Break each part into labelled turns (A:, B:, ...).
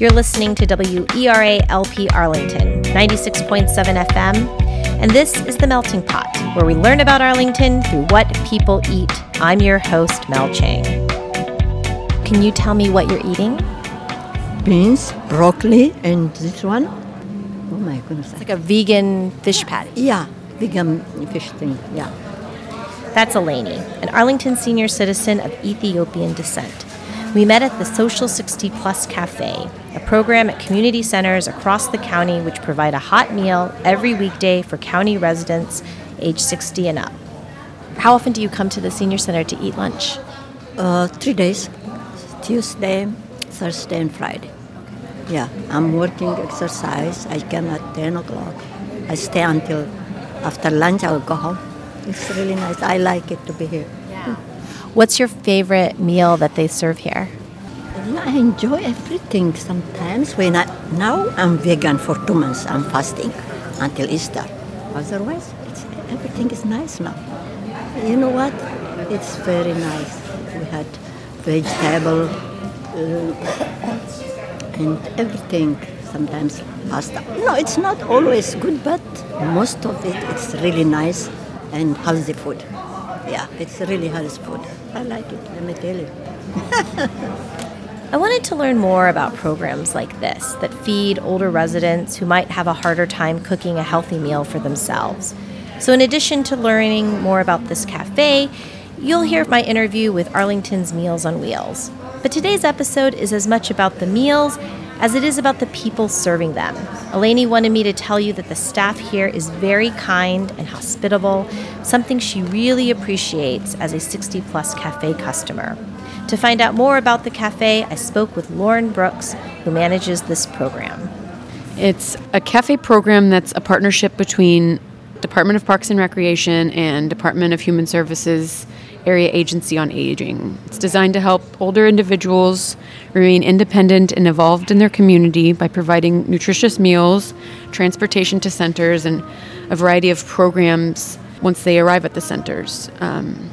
A: You're listening to WERA LP Arlington, 96.7 FM, and this is The Melting Pot, where we learn about Arlington through what people eat. I'm your host, Mel Chang. Can you tell me what you're eating?
B: Beans, broccoli, and this one. Oh my goodness.
A: It's like a vegan fish patty.
B: yeah, vegan fish thing. Yeah.
A: That's Eleni, an Arlington senior citizen of Ethiopian descent. We met at the Social 60 Plus Cafe, a program at community centers across the county which provide a hot meal every weekday for county residents age 60 and up. How often do you come to the senior center to eat lunch?
B: Uh, three days Tuesday, Thursday, and Friday. Yeah, I'm working exercise. I come at 10 o'clock. I stay until after lunch, I'll go home. It's really nice. I like it to be here.
A: What's your favorite meal that they serve here?
B: I enjoy everything sometimes. When I, now I'm vegan for two months. I'm fasting until Easter. Otherwise, everything is nice now. You know what? It's very nice. We had vegetable uh, and everything. Sometimes pasta. No, it's not always good, but most of it it's really nice and healthy food. Yeah, it's really healthy food. I like it. Let me tell you.
A: I wanted to learn more about programs like this that feed older residents who might have a harder time cooking a healthy meal for themselves. So, in addition to learning more about this cafe, you'll hear my interview with Arlington's Meals on Wheels. But today's episode is as much about the meals as it is about the people serving them. Eleni wanted me to tell you that the staff here is very kind and hospitable, something she really appreciates as a 60 plus cafe customer. To find out more about the cafe, I spoke with Lauren Brooks, who manages this program.
C: It's a cafe program that's a partnership between Department of Parks and Recreation and Department of Human Services Area Agency on Aging. It's designed to help older individuals remain independent and involved in their community by providing nutritious meals, transportation to centers, and a variety of programs once they arrive at the centers. Um,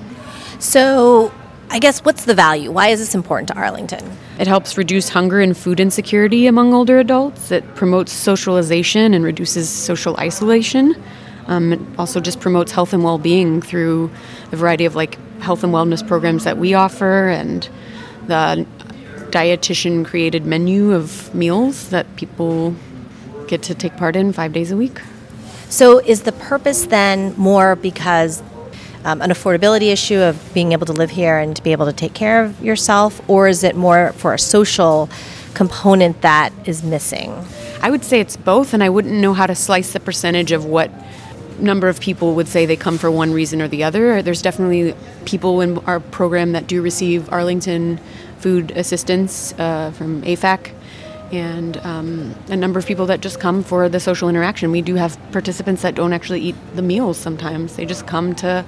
A: So, I guess what's the value? Why is this important to Arlington?
C: It helps reduce hunger and food insecurity among older adults. It promotes socialization and reduces social isolation. Um, it also just promotes health and well-being through a variety of like health and wellness programs that we offer and the dietitian created menu of meals that people get to take part in five days a week.
A: So, is the purpose then more because um, an affordability issue of being able to live here and to be able to take care of yourself, or is it more for a social component that is missing?
C: I would say it's both, and I wouldn't know how to slice the percentage of what number of people would say they come for one reason or the other. There's definitely people in our program that do receive Arlington food assistance uh, from AFAC, and um, a number of people that just come for the social interaction. We do have participants that don't actually eat the meals sometimes, they just come to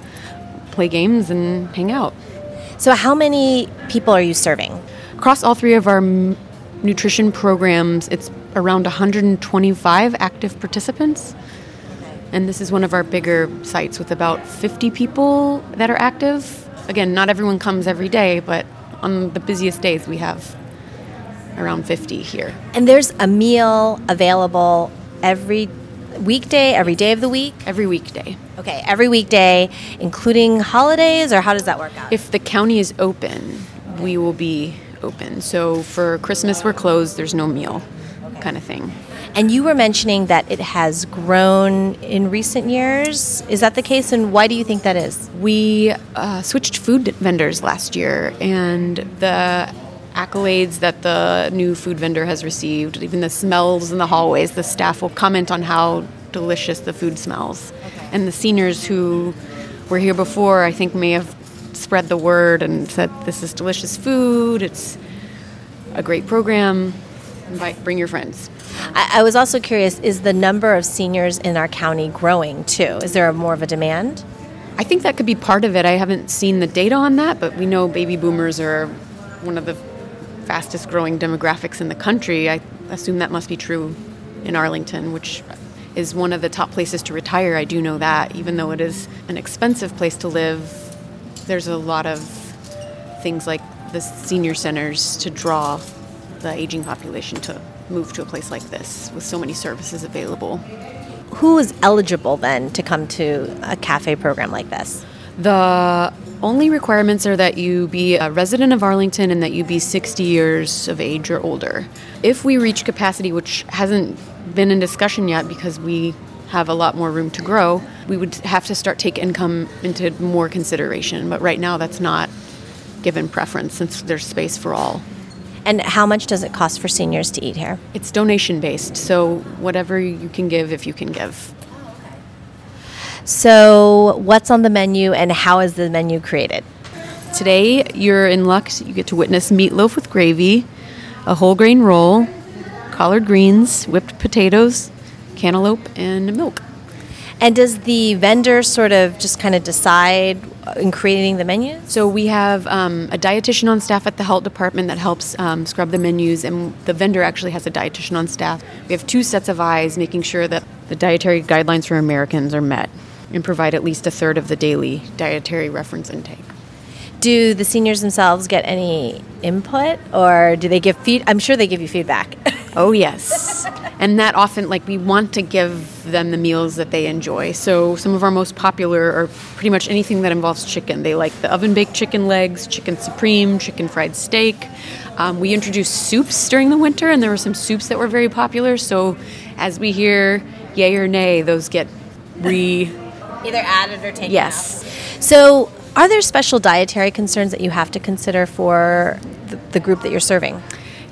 C: play games and hang out.
A: So, how many people are you serving?
C: Across all three of our m- nutrition programs, it's around 125 active participants. And this is one of our bigger sites with about 50 people that are active. Again, not everyone comes every day, but on the busiest days, we have around 50 here.
A: And there's a meal available every weekday, every day of the week?
C: Every weekday.
A: Okay, every weekday, including holidays, or how does that work out?
C: If the county is open, we will be open. So for Christmas, we're closed, there's no meal kind of thing.
A: And you were mentioning that it has grown in recent years. Is that the case? And why do you think that is?
C: We uh, switched food vendors last year, and the accolades that the new food vendor has received, even the smells in the hallways, the staff will comment on how delicious the food smells. And the seniors who were here before, I think, may have spread the word and said, This is delicious food, it's a great program. Invite, bring your friends.
A: I, I was also curious is the number of seniors in our county growing too? Is there a more of a demand?
C: I think that could be part of it. I haven't seen the data on that, but we know baby boomers are one of the fastest growing demographics in the country. I assume that must be true in Arlington, which is one of the top places to retire. I do know that, even though it is an expensive place to live, there's a lot of things like the senior centers to draw the aging population to move to a place like this with so many services available.
A: Who is eligible then to come to a cafe program like this?
C: The only requirements are that you be a resident of Arlington and that you be 60 years of age or older. If we reach capacity, which hasn't been in discussion yet because we have a lot more room to grow, we would have to start take income into more consideration. But right now, that's not given preference since there's space for all.
A: And how much does it cost for seniors to eat here?
C: It's donation based, so whatever you can give, if you can give.
A: So, what's on the menu and how is the menu created?
C: Today, you're in luck. You get to witness meatloaf with gravy, a whole grain roll, collard greens, whipped potatoes, cantaloupe, and milk.
A: And does the vendor sort of just kind of decide in creating the menu?
C: So we have um, a dietitian on staff at the health department that helps um, scrub the menus, and the vendor actually has a dietitian on staff. We have two sets of eyes making sure that the dietary guidelines for Americans are met and provide at least a third of the daily dietary reference intake.
A: Do the seniors themselves get any input or do they give feed? I'm sure they give you feedback.
C: Oh, yes. and that often, like, we want to give them the meals that they enjoy. So, some of our most popular are pretty much anything that involves chicken. They like the oven baked chicken legs, chicken supreme, chicken fried steak. Um, we introduced soups during the winter, and there were some soups that were very popular. So, as we hear yay or nay, those get re.
A: Either added or taken
C: Yes.
A: out. So, are there special dietary concerns that you have to consider for the, the group that you're serving?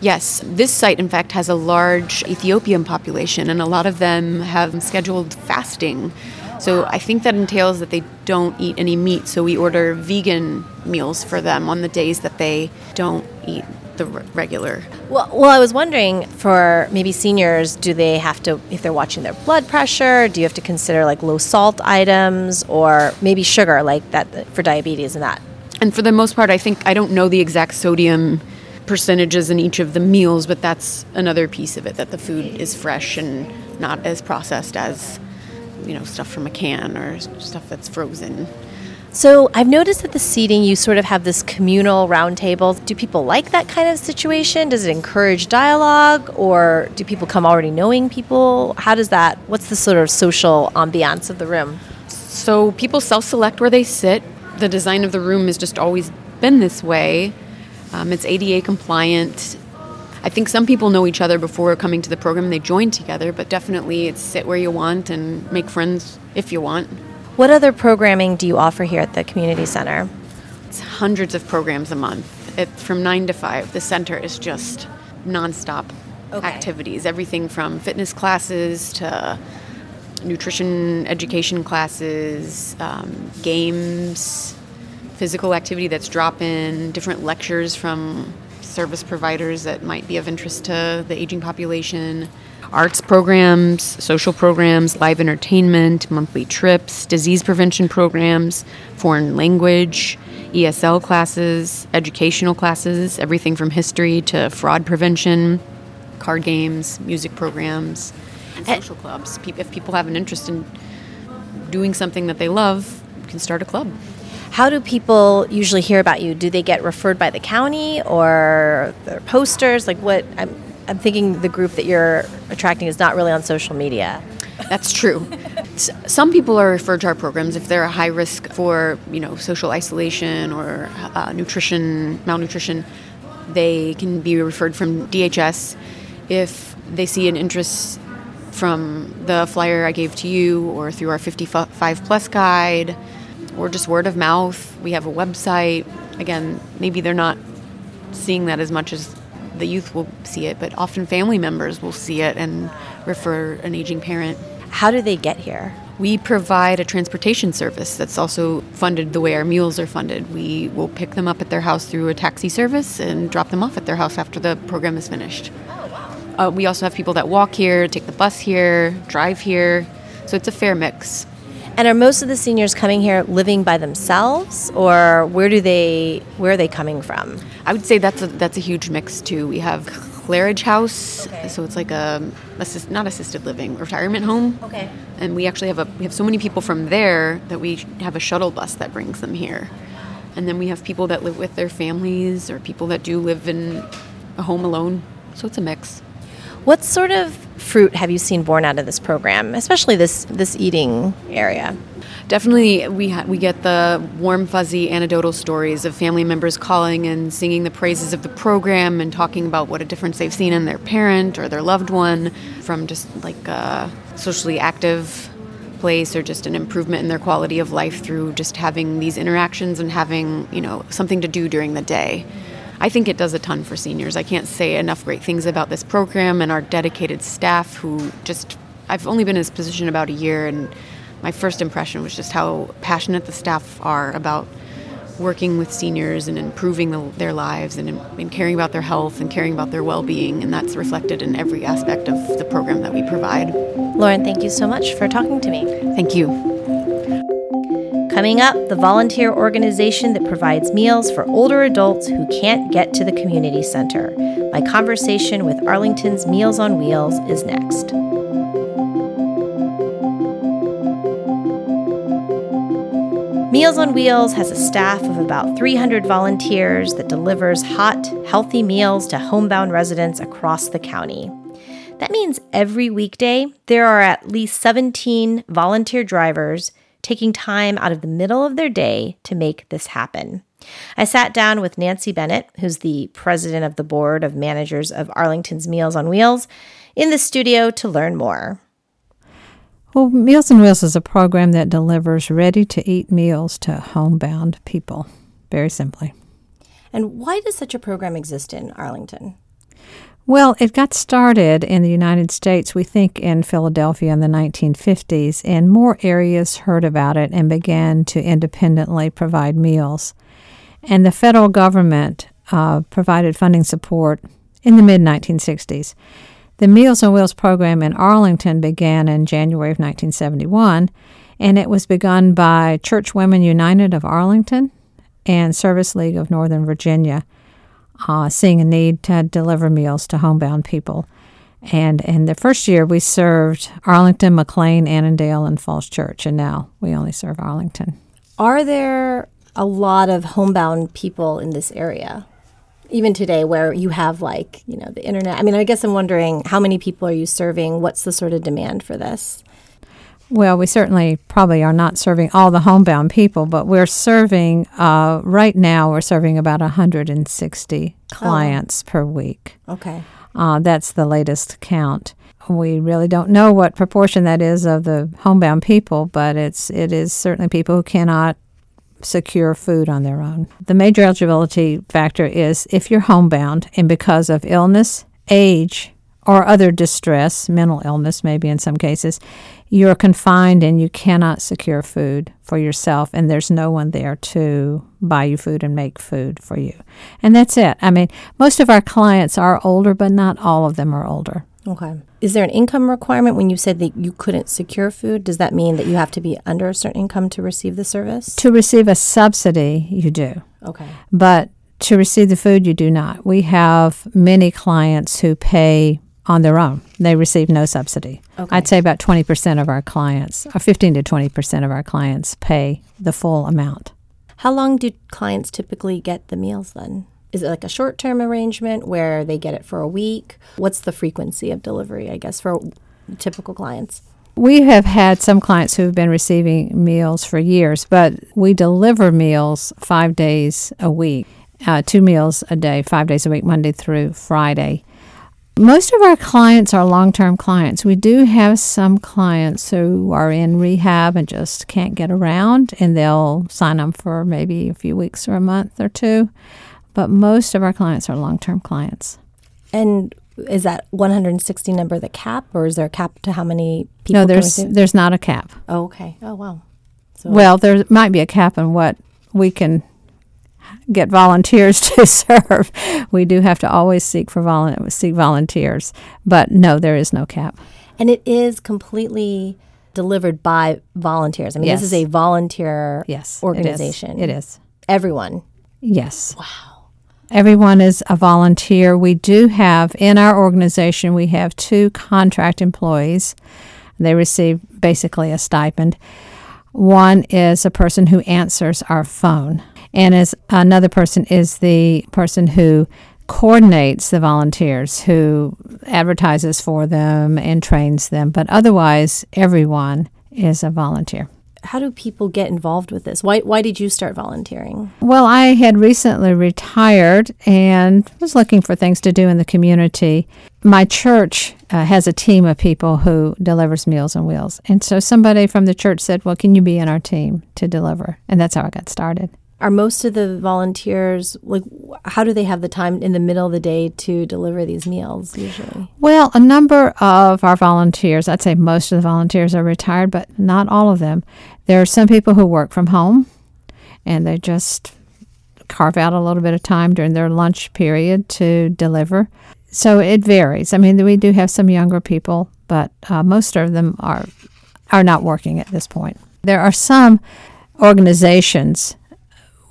C: Yes, this site, in fact, has a large Ethiopian population, and a lot of them have scheduled fasting. So I think that entails that they don't eat any meat. So we order vegan meals for them on the days that they don't eat the regular.
A: Well, well, I was wondering for maybe seniors, do they have to, if they're watching their blood pressure, do you have to consider like low salt items or maybe sugar, like that for diabetes and that?
C: And for the most part, I think I don't know the exact sodium percentages in each of the meals, but that's another piece of it that the food is fresh and not as processed as you know stuff from a can or stuff that's frozen.
A: So I've noticed that the seating, you sort of have this communal roundtable. Do people like that kind of situation? Does it encourage dialogue, or do people come already knowing people? How does that? What's the sort of social ambiance of the room?
C: So people self-select where they sit. The design of the room has just always been this way. Um, it's ADA compliant. I think some people know each other before coming to the program. They join together, but definitely it's sit where you want and make friends if you want.
A: What other programming do you offer here at the community center?
C: It's hundreds of programs a month. It's from nine to five. The center is just nonstop
A: Okay.
C: activities. Everything from fitness classes to nutrition education classes, um, games, physical activity that's drop in, different lectures from service providers that might be of interest to the aging population, arts programs, social programs, live entertainment, monthly trips, disease prevention programs, foreign language, ESL classes, educational classes, everything from history to fraud prevention, card games, music programs, and social clubs. If people have an interest in doing something that they love, you can start a club.
A: How do people usually hear about you? Do they get referred by the county or their posters? Like what? I'm, I'm thinking the group that you're attracting is not really on social media.
C: That's true. Some people are referred to our programs if they're a high risk for, you know, social isolation or uh, nutrition, malnutrition. They can be referred from DHS. If they see an interest from the flyer I gave to you or through our 55 plus guide or just word of mouth, we have a website. Again, maybe they're not seeing that as much as the youth will see it, but often family members will see it and refer an aging parent.
A: How do they get here?
C: We provide a transportation service that's also funded the way our meals are funded. We will pick them up at their house through a taxi service and drop them off at their house after the program is finished. Uh, we also have people that walk here, take the bus here, drive here, so it's a fair mix.
A: And are most of the seniors coming here living by themselves, or where do they where are they coming from?
C: I would say that's a, that's a huge mix too. We have Claridge House, so it's like a assist, not assisted living retirement home.
A: Okay.
C: And we actually have a we have so many people from there that we have a shuttle bus that brings them here. And then we have people that live with their families or people that do live in a home alone. So it's a mix.
A: What sort of fruit have you seen born out of this program, especially this this eating area?
C: Definitely, we ha- we get the warm, fuzzy anecdotal stories of family members calling and singing the praises of the program and talking about what a difference they've seen in their parent or their loved one from just like a socially active place or just an improvement in their quality of life through just having these interactions and having you know something to do during the day. I think it does a ton for seniors. I can't say enough great things about this program and our dedicated staff who just I've only been in this position about a year and my first impression was just how passionate the staff are about working with seniors and improving the, their lives and, and caring about their health and caring about their well-being and that's reflected in every aspect of the program that we provide.
A: Lauren, thank you so much for talking to me.
C: Thank you.
A: Coming up, the volunteer organization that provides meals for older adults who can't get to the community center. My conversation with Arlington's Meals on Wheels is next. Meals on Wheels has a staff of about 300 volunteers that delivers hot, healthy meals to homebound residents across the county. That means every weekday there are at least 17 volunteer drivers taking time out of the middle of their day to make this happen. I sat down with Nancy Bennett, who's the president of the board of managers of Arlington's Meals on Wheels, in the studio to learn more.
D: Well, Meals on Wheels is a program that delivers ready to eat meals to homebound people, very simply.
A: And why does such a program exist in Arlington?
D: Well, it got started in the United States, we think in Philadelphia in the 1950s, and more areas heard about it and began to independently provide meals. And the federal government uh, provided funding support in the mid 1960s. The Meals on Wheels program in Arlington began in January of 1971, and it was begun by Church Women United of Arlington and Service League of Northern Virginia, uh, seeing a need to deliver meals to homebound people. And in the first year, we served Arlington, McLean, Annandale, and Falls Church, and now we only serve Arlington.
A: Are there a lot of homebound people in this area? even today where you have like you know the internet i mean i guess i'm wondering how many people are you serving what's the sort of demand for this
D: well we certainly probably are not serving all the homebound people but we're serving uh, right now we're serving about 160 clients oh. per week
A: okay
D: uh, that's the latest count we really don't know what proportion that is of the homebound people, but it's it is certainly people who cannot secure food on their own. The major eligibility factor is if you're homebound and because of illness, age, or other distress, mental illness maybe in some cases, you're confined and you cannot secure food for yourself, and there's no one there to buy you food and make food for you. And that's it. I mean, most of our clients are older, but not all of them are older.
A: Okay. Is there an income requirement when you said that you couldn't secure food? Does that mean that you have to be under a certain income to receive the service?
D: To receive a subsidy, you do.
A: Okay.
D: But to receive the food, you do not. We have many clients who pay on their own. They receive no subsidy. Okay. I'd say about 20% of our clients, or 15 to 20% of our clients, pay the full amount.
A: How long do clients typically get the meals then? is it like a short term arrangement where they get it for a week? What's the frequency of delivery, I guess, for typical clients?
D: We have had some clients who have been receiving meals for years, but we deliver meals five days a week, uh, two meals a day, five days a week, Monday through Friday. Most of our clients are long term clients. We do have some clients who are in rehab and just can't get around, and they'll sign up for maybe a few weeks or a month or two but most of our clients are long term clients.
A: And is that 160 number the cap, or is there a cap to how many people?
D: No, there's there's not a cap.
A: Oh, okay. Oh, wow.
D: So well, there might be a cap on what we can get volunteers to serve. We do have to always seek for volu- seek volunteers, but no, there is no cap.
A: And it is completely delivered by volunteers. I mean, yes. this is a volunteer
D: yes,
A: organization.
D: It is. It is.
A: Everyone.
D: Yes.
A: Wow.
D: Everyone is a volunteer. We do have in our organization, we have two contract employees. They receive basically a stipend. One is a person who answers our phone, and as another person is the person who coordinates the volunteers who advertises for them and trains them, but otherwise, everyone is a volunteer.
A: How do people get involved with this? Why, why did you start volunteering?
D: Well, I had recently retired and was looking for things to do in the community. My church uh, has a team of people who delivers Meals on Wheels. And so somebody from the church said, Well, can you be in our team to deliver? And that's how I got started.
A: Are most of the volunteers like how do they have the time in the middle of the day to deliver these meals usually?
D: Well, a number of our volunteers, I'd say most of the volunteers are retired, but not all of them. There are some people who work from home and they just carve out a little bit of time during their lunch period to deliver. So it varies. I mean, we do have some younger people, but uh, most of them are are not working at this point. There are some organizations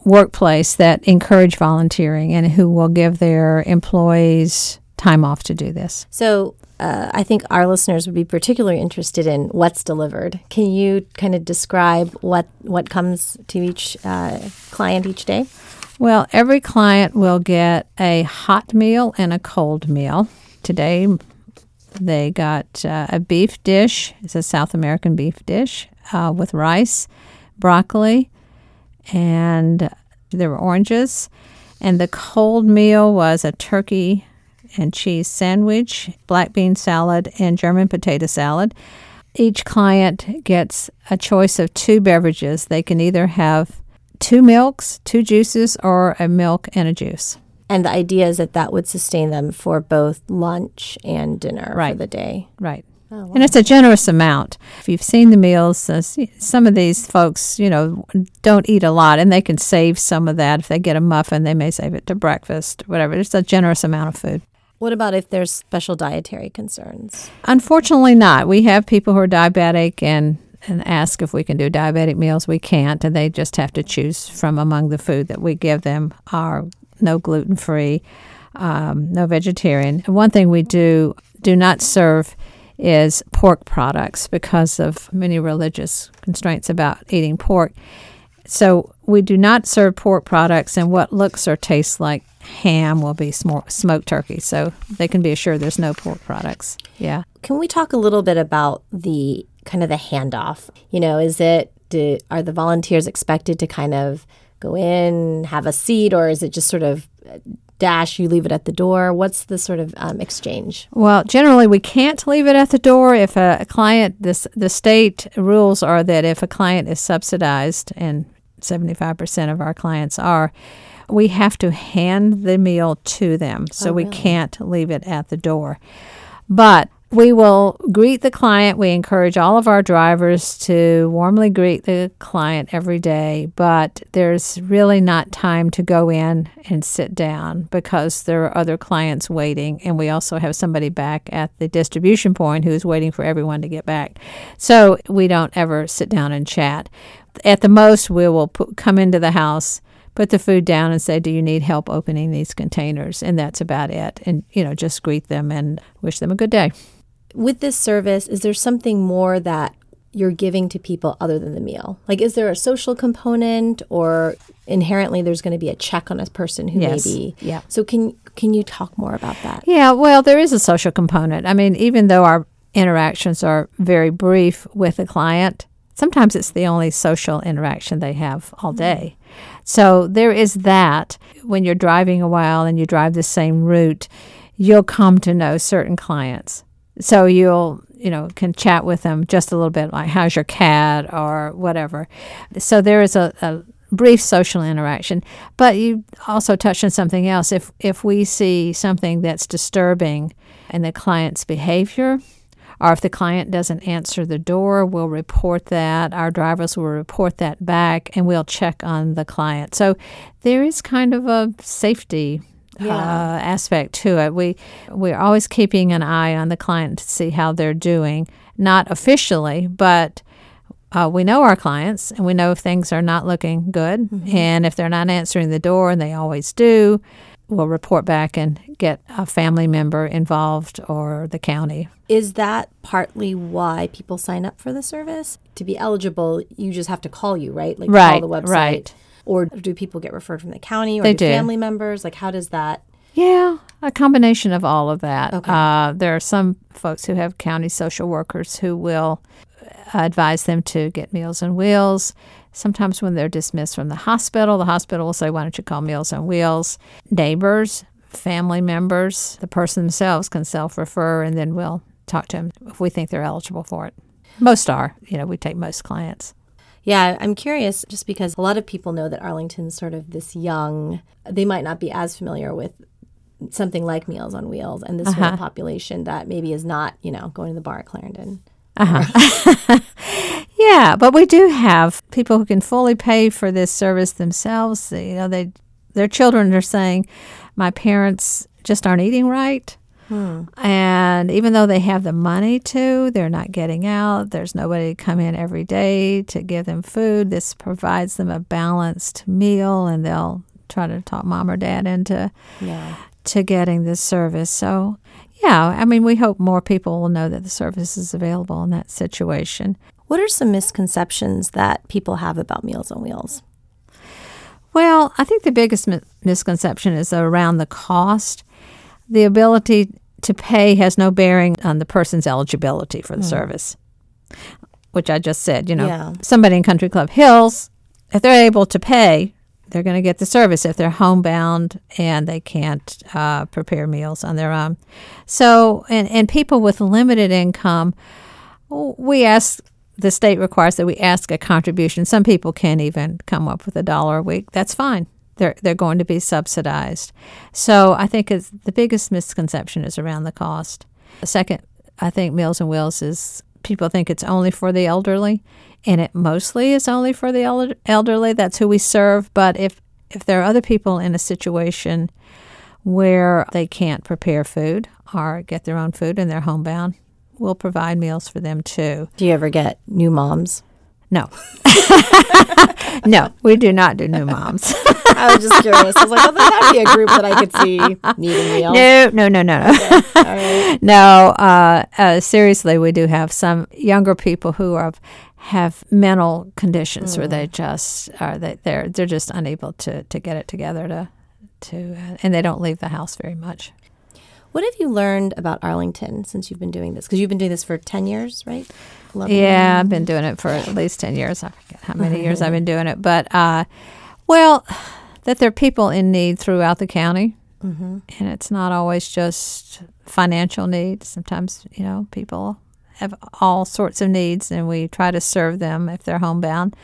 D: workplace that encourage volunteering and who will give their employees time off to do this.
A: So, uh, I think our listeners would be particularly interested in what's delivered. Can you kind of describe what what comes to each uh, client each day?
D: Well, every client will get a hot meal and a cold meal. Today, they got uh, a beef dish. It's a South American beef dish uh, with rice, broccoli, and there were oranges. And the cold meal was a turkey and cheese sandwich, black bean salad, and German potato salad. Each client gets a choice of two beverages. They can either have two milks, two juices, or a milk and a juice.
A: And the idea is that that would sustain them for both lunch and dinner
D: Right.
A: for the day.
D: Right. And it's a generous amount. If you've seen the meals, uh, some of these folks, you know, don't eat a lot and they can save some of that. If they get a muffin, they may save it to breakfast, whatever. It's a generous amount of food.
A: What about if there's special dietary concerns?
D: Unfortunately, not. We have people who are diabetic and and ask if we can do diabetic meals. We can't, and they just have to choose from among the food that we give them. Are no gluten free, um, no vegetarian. One thing we do do not serve is pork products because of many religious constraints about eating pork. So we do not serve pork products, and what looks or tastes like ham will be smo- smoked turkey. So they can be assured there's no pork products. Yeah.
A: Can we talk a little bit about the kind of the handoff? You know, is it do, are the volunteers expected to kind of go in, have a seat, or is it just sort of dash? You leave it at the door. What's the sort of um, exchange?
D: Well, generally, we can't leave it at the door if a, a client. This the state rules are that if a client is subsidized, and seventy five percent of our clients are, we have to hand the meal to them. So we can't leave it at the door. But we will greet the client. We encourage all of our drivers to warmly greet the client every day, but there's really not time to go in and sit down because there are other clients waiting, and we also have somebody back at the distribution point who's waiting for everyone to get back. So we don't ever sit down and chat. At the most, we will put, come into the house put the food down and say, "Do you need help opening these containers?" And that's about it. And you know, just greet them and wish them a good day.
A: With this service, is there something more that you're giving to people other than the meal? Like, is there a social component, or inherently there's going to be a check on a person who
D: Yes.
A: may be?
D: Yeah.
A: So can can you talk more about that?
D: Yeah, well, there is a social component. I mean, even though our interactions are very brief with a client, sometimes it's the only social interaction they have all mm-hmm. day. So there is that. When you're driving a while and you drive the same route, you'll come to know certain clients. So you'll, you know, can chat with them just a little bit, like, how's your cat or whatever. So there is a, a brief social interaction. But you also touched on something else. If, if we see something that's disturbing in the client's behavior, or if the client doesn't answer the door, we'll report that. Our drivers will report that back and we'll check on the client. So there is kind of a safety uh, aspect to it. We we're always keeping an eye on the client to see how they're doing, not officially, but uh, we know our clients and we know if things are not looking good. And if they're not answering the door, and they always do, we'll report back and get a family member involved or the county.
A: Is that partly why people sign up for the service? To be eligible, you just have to call you, right? Like
D: Right,
A: call the website.
D: right.
A: Or do people get referred from the county or
D: They
A: do
D: do.
A: family members? Like how does that
D: Yeah, a combination of all of that.
A: Okay.
D: Uh, there are some folks who have county social workers who will advise them to get Meals on Wheels. Sometimes when they're dismissed from the hospital, the hospital will say, Why don't you call Meals on Wheels? Neighbors, family members, the person themselves can self refer, and then we'll talk to them if we think they're eligible for it. Most are. You know, we take most clients.
A: Yeah, I'm curious just because a lot of people know that Arlington's sort of this young, they might not be as familiar with something like Meals on Wheels and this sort of uh-huh. population that maybe is not, you know, going to the bar at Clarendon. Uh-huh.
D: Yeah, but we do have people who can fully pay for this service themselves. You know, they their children are saying, "My parents just aren't eating right." Hmm. And even though they have the money to, they're not getting out. There's nobody to come in every day to give them food. This provides them a balanced meal, and they'll try to talk mom or dad into
A: Yeah.
D: to getting this service. So, yeah, I mean, we hope more people will know that the service is available in that situation.
A: What are some misconceptions that people have about Meals on Wheels?
D: Well, I think the biggest mi- misconception is around the cost. The ability to pay has no bearing on the person's eligibility for the service, which I just said. You know,
A: Yeah.
D: somebody in Country Club Hills, if they're able to pay, they're going to get the service. If they're homebound and they can't uh, prepare meals on their own, so and and people with limited income, we ask the state requires that we ask a contribution. Some people can't even come up with a dollar a week. That's fine. They're they're going to be subsidized. So I think it's, the biggest misconception is around the cost. The second, I think Meals and Wheels is people think it's only for the elderly, and it mostly is only for the el- elderly. That's who we serve. But if if there are other people in a situation where they can't prepare food or get their own food and they're homebound, we'll provide meals for them too.
A: Do you ever get new moms?
D: No. no, we do not do new moms.
A: I was just curious. I was like, oh, that'd be a group that I could see needing meals.
D: no, no, no, no, no.
A: All right.
D: no, uh, uh, seriously, we do have some younger people who are have mental conditions where they just are they they're they're just unable to to get it together to to uh, and they don't leave the house very much.
A: What have you learned about Arlington since you've been doing this? Because you've been doing this for 10 years, right? 11
D: Yeah, I've been doing it for at least 10 years. I forget how many years I've been doing it. But, uh, well, that there are people in need throughout the county. Mm-hmm. And it's not always just financial needs. Sometimes, you know, people have all sorts of needs, and we try to serve them if they're homebound.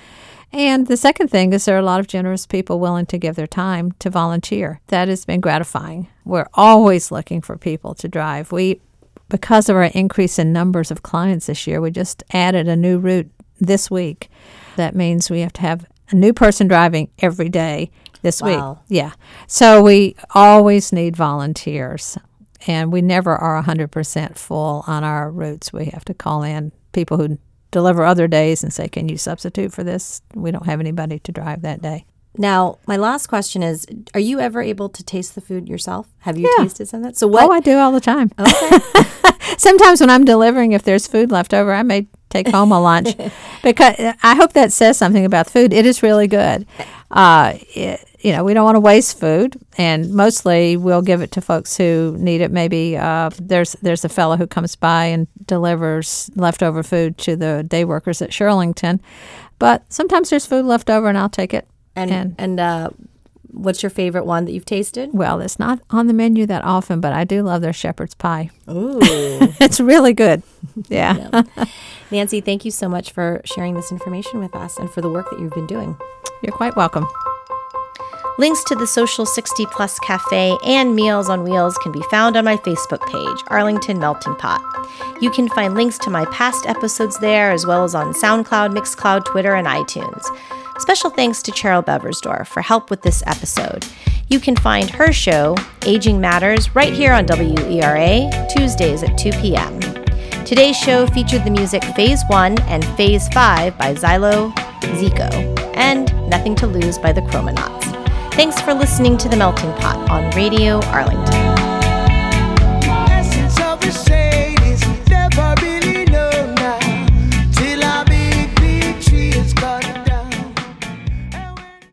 D: And the second thing is there are a lot of generous people willing to give their time to volunteer. That has been gratifying. We're always looking for people to drive. We because of our increase in numbers of clients this year, we just added a new route this week. That means we have to have a new person driving every day this
A: Wow.
D: week. Yeah. So we always need volunteers, and we never are 100% full on our routes. We have to call in people who deliver other days and say, Can you substitute for this? We don't have anybody to drive that day.
A: Now, my last question is Are you ever able to taste the food yourself? Have you
D: Yeah.
A: tasted some of that? So, what?
D: Oh, I do all the time.
A: okay.
D: Sometimes when I'm delivering, if there's food left over, I may take home a lunch because I hope that says something about the food. It is really good. Uh, it, you know, we don't want to waste food, and mostly we'll give it to folks who need it. Maybe uh, there's there's a fellow who comes by and delivers leftover food to the day workers at Shirlington, but sometimes there's food left over, and I'll take it.
A: and
D: and-
A: and uh, what's your favorite one that you've tasted?
D: Well, it's not on the menu that often, but I do love their shepherd's pie.
A: Ooh.
D: It's really good. Yeah.
A: Nancy, thank you so much for sharing this information with us and for the work that you've been doing.
D: You're quite welcome.
A: Links to the Social 60 Plus Cafe and Meals on Wheels can be found on my Facebook page, Arlington Melting Pot. You can find links to my past episodes there, as well as on SoundCloud, Mixcloud, Twitter, and iTunes. Special thanks to Cheryl Beversdorf for help with this episode. You can find her show, Aging Matters, right here on WERA, Tuesdays at 2 p.m. Today's show featured the music Phase 1 and Phase 5 by Xylo Zico, and Nothing to Lose by the Chromonauts. Thanks for listening to The Melting Pot on Radio Arlington.